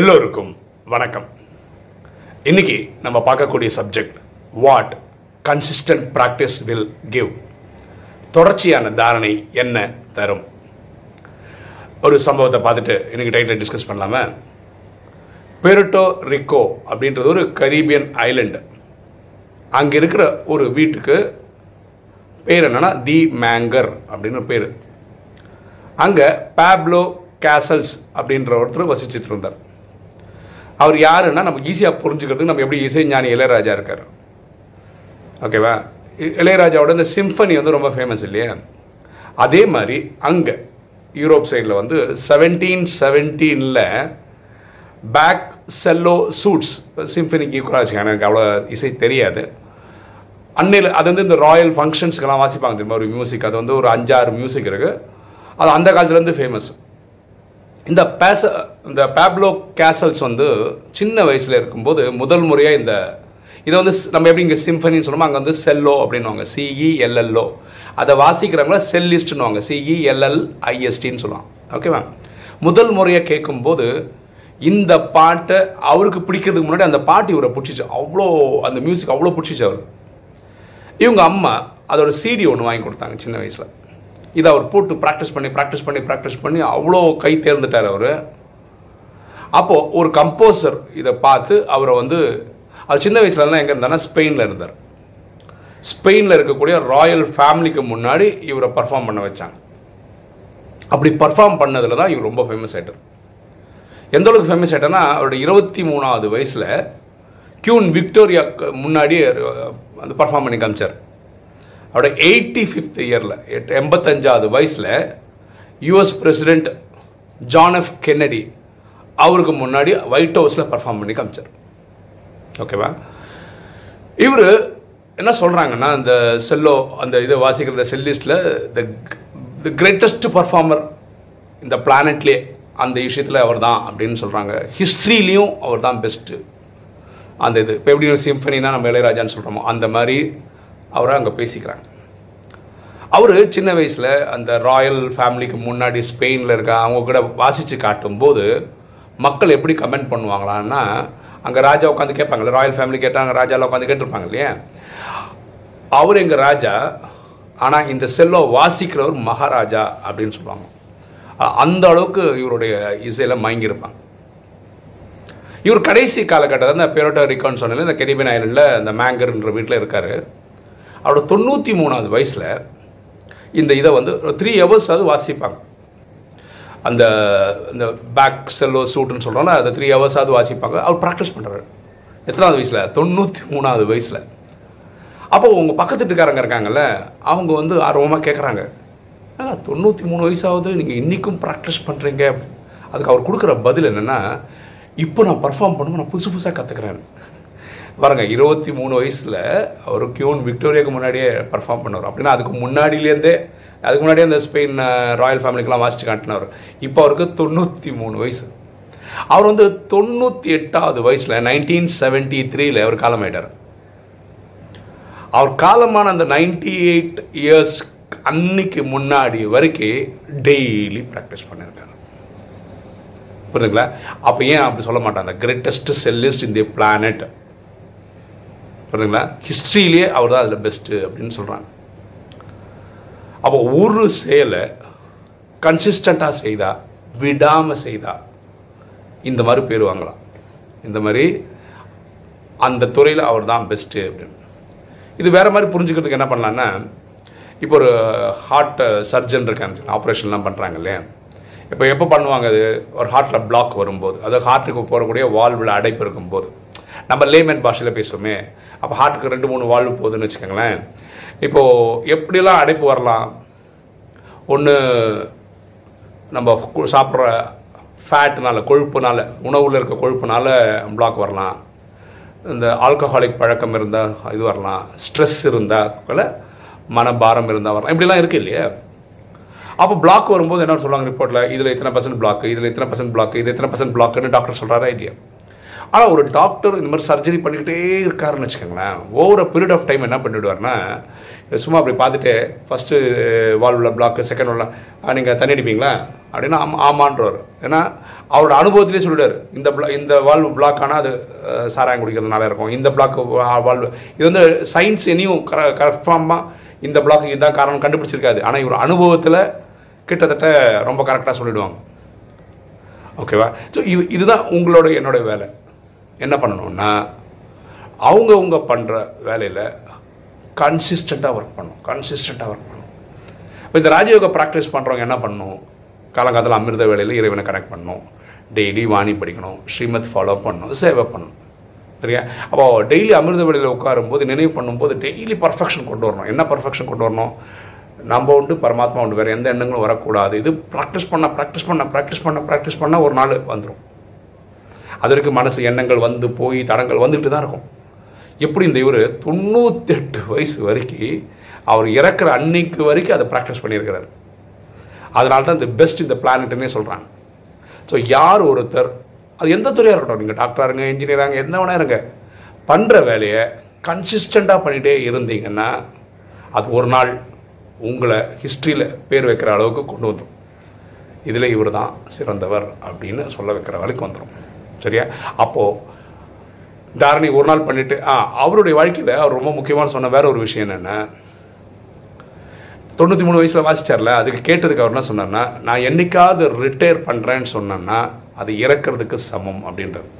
எல்லோருக்கும் வணக்கம். இன்னைக்கு நம்ம பார்க்கக்கூடிய subject what consistent practice will give தொடர்ச்சியான தாரணை என்ன தரும்? ஒரு சம்பவத்தை பார்த்துட்டு இன்னைக்கு டைட்டில் டிஸ்கஸ் பண்ணலாமா? பெருட்டோ ரிக்கோ அப்படின்றது ஒரு கரீபியன் ஐலண்டு அங்கே இருக்கிற ஒரு வீட்டுக்கு பேர் என்னன்னா தி மேங்கர் அப்படின்னு ஒரு பேர். அங்கே பேப்லோ கேசல்ஸ் அப்படின்ற ஒருத்தர் வசிச்சுட்டு இருந்தார். அவர் யாருன்னா நமக்கு ஈஸியாக புரிஞ்சுக்கிறதுக்கு நம்ம எப்படி இசை ஞானி இளையராஜா இருக்கார். ஓகேவா இளையராஜாவோட இந்த சிம்பனி வந்து ரொம்ப ஃபேமஸ் இல்லையா? அதே மாதிரி அங்கே யூரோப் சைடில் வந்து செவன்டீன் செவன்டீனில் பேக் செல்லோ சூட்ஸ் சிம்பனிக்கு ஈக்குவலாக எனக்கு அவ்வளோ இசை தெரியாது. அன்னையில் அது வந்து இந்த ராயல் ஃபங்க்ஷன்ஸ்க்கெல்லாம் வாசிப்பாங்க தெரியுமா? ஒரு மியூசிக் அது வந்து ஒரு அஞ்சாறு மியூசிக் இருக்குது அது அந்த காலத்துலேருந்து ஃபேமஸ் இந்த பேச இந்த பேப்லோ கேசல்ஸ் வந்து சின்ன வயசில் இருக்கும்போது முதல் முறையாக இந்த இதை வந்து நம்ம எப்படி இங்கே சிம்பனின்னு சொல்லுமோ அங்கே வந்து செல்லோ அப்படின்னுவாங்க. சிஇஎல்எல்ஓ அதை வாசிக்கிறவங்கள செல்லிஸ்ட்னுவாங்க சிஇஎல்எல் ஐஎஸ்டின்னு சொல்லுவாங்க. ஓகேவா முதல் முறையாக கேட்கும்போது இந்த பாட்டை அவருக்கு பிடிக்கிறதுக்கு முன்னாடி அந்த பாட்டு இவரை பிடிச்சிச்சு. அவ்வளோ அந்த மியூசிக் அவ்வளோ பிடிச்சிச்சு அவர். இவங்க அம்மா அதோட சிடி ஒன்று வாங்கி கொடுத்தாங்க சின்ன வயசில். இதை அவர் போட்டு ப்ராக்டிஸ் பண்ணி ப்ராக்டிஸ் பண்ணி ப்ராக்டிஸ் பண்ணி அவ்வளோ கை தேர்ந்துட்டார் அவர். அப்போது ஒரு கம்போசர் இதை பார்த்து அவரை வந்து அது சின்ன வயசுலலாம் எங்கே இருந்தாருன்னா ஸ்பெயினில் இருந்தார். ஸ்பெயினில் இருக்கக்கூடிய ராயல் ஃபேமிலிக்கு முன்னாடி இவரை பர்ஃபார்ம் பண்ண வச்சாங்க. அப்படி பர்ஃபார்ம் பண்ணதில் தான் இவர் ரொம்ப ஃபேமஸ் ஆகிட்டார் எந்த அளவுக்கு ஃபேமஸ் ஆயிட்டார்னா அவருடைய இருபத்தி மூணாவது வயசில் கியூன் விக்டோரியாவுக்கு முன்னாடி வந்து பர்ஃபார்ம் பண்ணி காமிச்சார். அவரோட எயிட்டி ஃபிஃப்த் இயரில் எண்பத்தஞ்சாவது வயசில் US president John F Kennedy அவருக்கு முன்னாடி ஒயிட் ஹவுஸில் பர்ஃபார்ம் பண்ணி காமிச்சார். ஓகேவா இவர் என்ன சொல்கிறாங்கன்னா அந்த செல்லோ அந்த இதை வாசிக்கிற செல்லிஸ்டில் த த கிரேட்டஸ்ட் பர்ஃபார்மர் இந்த பிளானட்லேயே அந்த விஷயத்தில் அவர் தான் அப்படின்னு சொல்கிறாங்க ஹிஸ்ட்ரிலையும் அவர் தான் பெஸ்ட்டு அந்த இது இப்போ எப்படி சிம்ஃபனினா நம்ம இளையராஜான்னு சொல்கிறோமோ அந்த மாதிரி அவரை அங்கே பேசிக்கிறாங்க. அவர் சின்ன வயசில் அந்த ராயல் ஃபேமிலிக்கு முன்னாடி ஸ்பெயினில் இருக்க அவங்க கூட வாசித்து காட்டும்போது மக்கள் எப்படி கமெண்ட் பண்ணுவாங்களான்னா அங்கே ராஜா உட்காந்து கேட்பாங்கல்ல ராயல் ஃபேமிலி கேட்டாங்க ராஜாவில் உட்காந்து கேட்டிருப்பாங்க இல்லையா? அவர் எங்கள் ராஜா ஆனால் இந்த செல்வ வாசிக்கிறவர் மகாராஜா அப்படின்னு சொல்லுவாங்க. அந்த அளவுக்கு இவருடைய இசையில் மயங்கியிருப்பாங்க. இவர் கடைசி காலகட்டத்தில் இந்த பேரோட்டோ ரிக்கான்னு சொன்னல இந்த கெரிபியன் ஐலண்டில் இந்த மேங்கர்ன்ற வீட்டில் இருக்கார். அவரோட தொண்ணூற்றி மூணாவது வயசில் இந்த இதை வந்து த்ரீ ஹவர்ஸ் அது வாசிப்பாங்க. அந்த இந்த பேக் செல்லோ சூட்டுன்னு சொல்கிறோம்ல அந்த த்ரீ ஹவர்ஸாவது வாசிப்பாங்க. அவர் ப்ராக்டிஸ் பண்ணுறாரு எத்தனாவது வயசில்? தொண்ணூற்றி மூணாவது வயசில். அப்போ உங்கள் பக்கத்து வீட்டுக்காரங்க இருக்காங்கல்ல அவங்க வந்து ஆர்வமாக கேட்குறாங்க தொண்ணூற்றி மூணு வயசாவது நீங்கள் இன்றைக்கும் ப்ராக்டிஸ் பண்ணுறீங்க அதுக்கு அவர் கொடுக்குற பதில் என்னென்னா இப்போ நான் பர்ஃபார்ம் பண்ணும்போது நான் புதுசு புதுசாக கற்றுக்கிறேன் பாருங்க இருபத்தி மூணு வயசில் அவர் கியூன் விக்டோரியாவுக்கு முன்னாடியே பர்ஃபார்ம் பண்ணுவார். அப்படின்னா அதுக்கு முன்னாடியிலேருந்தே அதுக்கு முன்னாடியே அந்த ஸ்பெயின் ராயல் ஃபேமிலிக்கெலாம் வாசிச்சு காட்டினவர். இப்போ அவருக்கு தொண்ணூற்றி மூணு வயசு. அவர் வந்து தொண்ணூற்றி எட்டாவது வயசில் நைன்டீன் செவன்ட்டி த்ரீல அவர் காலமாயிட்டார். அவர் காலமான அந்த நைன்டி எயிட் இயர்ஸ் அன்னைக்கு முன்னாடி வரைக்கும் டெய்லி ப்ராக்டிஸ் பண்ணியிருக்காரு. புரியுதுங்களா அப்போ ஏன் அப்படி சொல்ல மாட்டாங்க? கிரேட்டஸ்ட் செல்லிஸ்ட் இன் தி பிளானட் புரியுதுங்களா ஹிஸ்ட்ரியிலேயே அவர் தான் அதில் பெஸ்ட்டு அப்படின்னு சொல்கிறாங்க அப்போ ஒரு செயலை கன்சிஸ்டண்ட்டாக செய்தா விடாமல் செய்தா இந்த மாதிரி பேர் வாங்கலாம். இந்த மாதிரி அந்த துறையில் அவர் தான் பெஸ்ட்டு அப்படின்னு. இது வேறு மாதிரி புரிஞ்சுக்கிறதுக்கு என்ன பண்ணலான்னா இப்போ ஒரு ஹார்ட் சர்ஜன் இருக்காங்க ஆப்ரேஷன்லாம் பண்ணுறாங்க இல்லையா? இப்போ எப்போ பண்ணுவாங்க அது? ஒரு ஹார்ட்டில் பிளாக் வரும்போது. அதாவது ஹார்ட்டுக்கு போகக்கூடிய வால்வில் அடைப்பு இருக்கும்போது. நம்ம லேமேன் பாஷையில் பேசுவோமே அப்போ ஹார்ட்டுக்கு ரெண்டு மூணு வாழ்வு போகுதுன்னு வச்சுக்கோங்களேன். இப்போது எப்படிலாம் அடைப்பு வரலாம்? ஒன்று நம்ம கு- சாப்பிட்ற ஃபேட்னால கொழுப்புனால உணவில் இருக்க கொழுப்புனால பிளாக் வரலாம். இந்த ஆல்கஹாலிக் பழக்கம் இருந்தால் இது வரலாம். ஸ்ட்ரெஸ் இருந்தால் மனபாரம் இருந்தால் வரலாம். இப்படிலாம் இருக்கு இல்லையா? அப்போ பிளாக் வரும்போது என்ன சொல்லுவாங்க ரிப்போர்ட்டில் இதில் இத்தனை பர்சன்ட் பிளாக் இதில் இத்தனை பர்சன்ட் பிளாக் இது இத்தனை பர்சன்ட் பிளாக்னு டாக்டர் சொல்கிறாரா இல்லையா ஆனால் ஒரு டாக்டர் இந்த மாதிரி சர்ஜரி பண்ணிக்கிட்டே இருக்காருன்னு வச்சுக்கோங்களேன். ஓவர் பீரியட் ஆஃப் டைம் என்ன பண்ணிவிடுவார்னா சும்மா அப்படி பார்த்துட்டு ஃபஸ்ட்டு வால்வில் பிளாக்கு செகண்ட் வால்வில் நீங்கள் தண்ணி அடிப்பீங்களா? அப்படின்னா ஆமா ஆமான்றவர் ஏன்னா அவரோட அனுபவத்திலே சொல்லிட்டார் இந்த பிளா இந்த வால்வு பிளாக் ஆனால் அது அஹ், சாராயம் குடிக்கிறதுனால இருக்கும். இந்த பிளாக் வால்வு இது வந்து சயின்ஸ் இனியும் கர கன்ஃபார்மாக இந்த பிளாக் இதுதான் காரணம் கண்டுபிடிச்சிருக்காது ஆனால் இவர் அனுபவத்தில் கிட்டத்தட்ட ரொம்ப கரெக்டாக சொல்லிடுவாங்க. ஓகேவா ஸோ இது இதுதான் உங்களோட என்னோட வேலை. என்ன பண்ணணும்னா அவங்கவுங்க பண்ணுற வேலையில் கன்சிஸ்டண்ட்டாக ஒர்க் பண்ணும் கன்சிஸ்டண்ட்டாக ஒர்க் பண்ணணும். இப்போ இந்த ராஜயோக ப்ராக்டிஸ் பண்ணுறவங்க என்ன பண்ணணும்? காலங்காலத்தில் அமிர்த வேலையில் இறைவனை கனெக்ட் பண்ணணும். டெய்லி வாணி படிக்கணும். ஸ்ரீமத் ஃபாலோ பண்ணணும். சேவை பண்ணணும். சரியா? அப்போ டெய்லி அமிர்த வேலையில் உட்காரும்போது நினைவு பண்ணும்போது டெய்லி பர்ஃபெக்ஷன் கொண்டு வரணும். என்ன பர்ஃபெக்ஷன் கொண்டு வரணும்? நம்ம உண்டு பரமாத்மா உண்டு. வேறு எந்த எண்ணங்களும் வரக்கூடாது. இது ப்ராக்டிஸ் பண்ண ப்ராக்டிஸ் பண்ண ப்ராக்டிஸ் பண்ண ப்ராக்டிஸ் பண்ண ஒரு நாள் வந்துடும் அதற்கு மனசு எண்ணங்கள் வந்து போய் தடங்கள் வந்துக்கிட்டு தான் இருக்கும். எப்படி இந்த இவர் தொண்ணூத்தெட்டு வயசு வரைக்கும் அவர் இறக்குற அன்னைக்கு வரைக்கும் அதை ப்ராக்டிஸ் பண்ணியிருக்கிறார். அதனால தான் இந்த பெஸ்ட் இந்த பிளானட்னே சொல்கிறாங்க ஸோ யார் ஒருத்தர் அது எந்த துறையாக இருக்கட்டும் நீங்கள் டாக்டராக இருங்க இன்ஜினியராங்க என்ன வேணா இருங்க பண்ணுற வேலையை கன்சிஸ்டண்ட்டாக பண்ணிகிட்டே இருந்தீங்கன்னா அது ஒரு நாள் உங்களை ஹிஸ்ட்ரியில் பேர் வைக்கிற அளவுக்கு கொண்டு வந்துடும் இதில் இவர் தான் சிறந்தவர் அப்படின்னு சொல்ல வைக்கிற வரைக்கும் வந்துடும் சரியா? அப்போது தாரணி ஒரு நாள் பண்ணிவிட்டு ஆ அவருடைய வாழ்க்கையில் அவர் ரொம்ப முக்கியமான சொன்ன வேற ஒரு விஷயம் என்னென்ன தொண்ணூற்றி மூணு வயசில் வாசிச்சார்ல அதுக்கு கேட்டதுக்கு அவர் என்ன சொன்னார்னா நான் என்னைக்காவது ரிட்டையர் பண்ணுறேன்னு சொன்னேன்னா அது இறக்கிறதுக்கு சமம் அப்படின்றது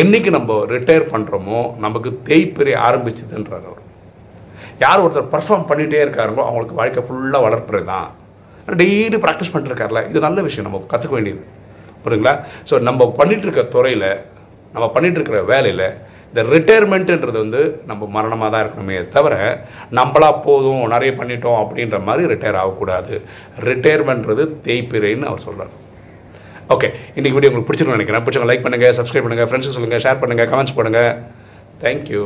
என்னைக்கு நம்ம ரிட்டையர் பண்ணுறோமோ நமக்கு தேய்ப்பிறை ஆரம்பிச்சதுன்றார் அவர். யார் ஒருத்தர் பர்ஃபார்ம் பண்ணிகிட்டே இருக்காருங்களோ அவங்களுக்கு வாழ்க்கை ஃபுல்லாக வளர்ப்புறது தான் டெய்லி ப்ராக்டிஸ் பண்ணிருக்காருல இது நல்ல விஷயம் நம்ம கற்றுக்க வேண்டியது. புரியுங்களா ஸோ நம்ம பண்ணிட்டு இருக்க துறையில் நம்ம பண்ணிட்டு இருக்கிற வேலையில் இந்த ரிட்டையர்மெண்ட்டுன்றது வந்து நம்ம மரணமாக தான் இருக்கணுமே தவிர நம்மளா போதும் நிறைய பண்ணிட்டோம் அப்படின்ற மாதிரி ரிட்டையர் ஆகக்கூடாது. ரிட்டையர்மெண்ட்றது தேய்ப்பிறைன்னு அவர் சொல்கிறார் ஓகே இன்றைக்கி வீடியோ உங்களுக்கு பிடிச்சிருக்கும் நினைக்கிறேன். பிடிச்சவங்க லைக் பண்ணுங்கள் சப்ஸ்கிரைப் பண்ணுங்கள் ஃப்ரெண்ட்ஸுக்கு சொல்லுங்கள் ஷேர் பண்ணுங்கள் கமெண்ட்ஸ் பண்ணுங்கள் தேங்க்யூ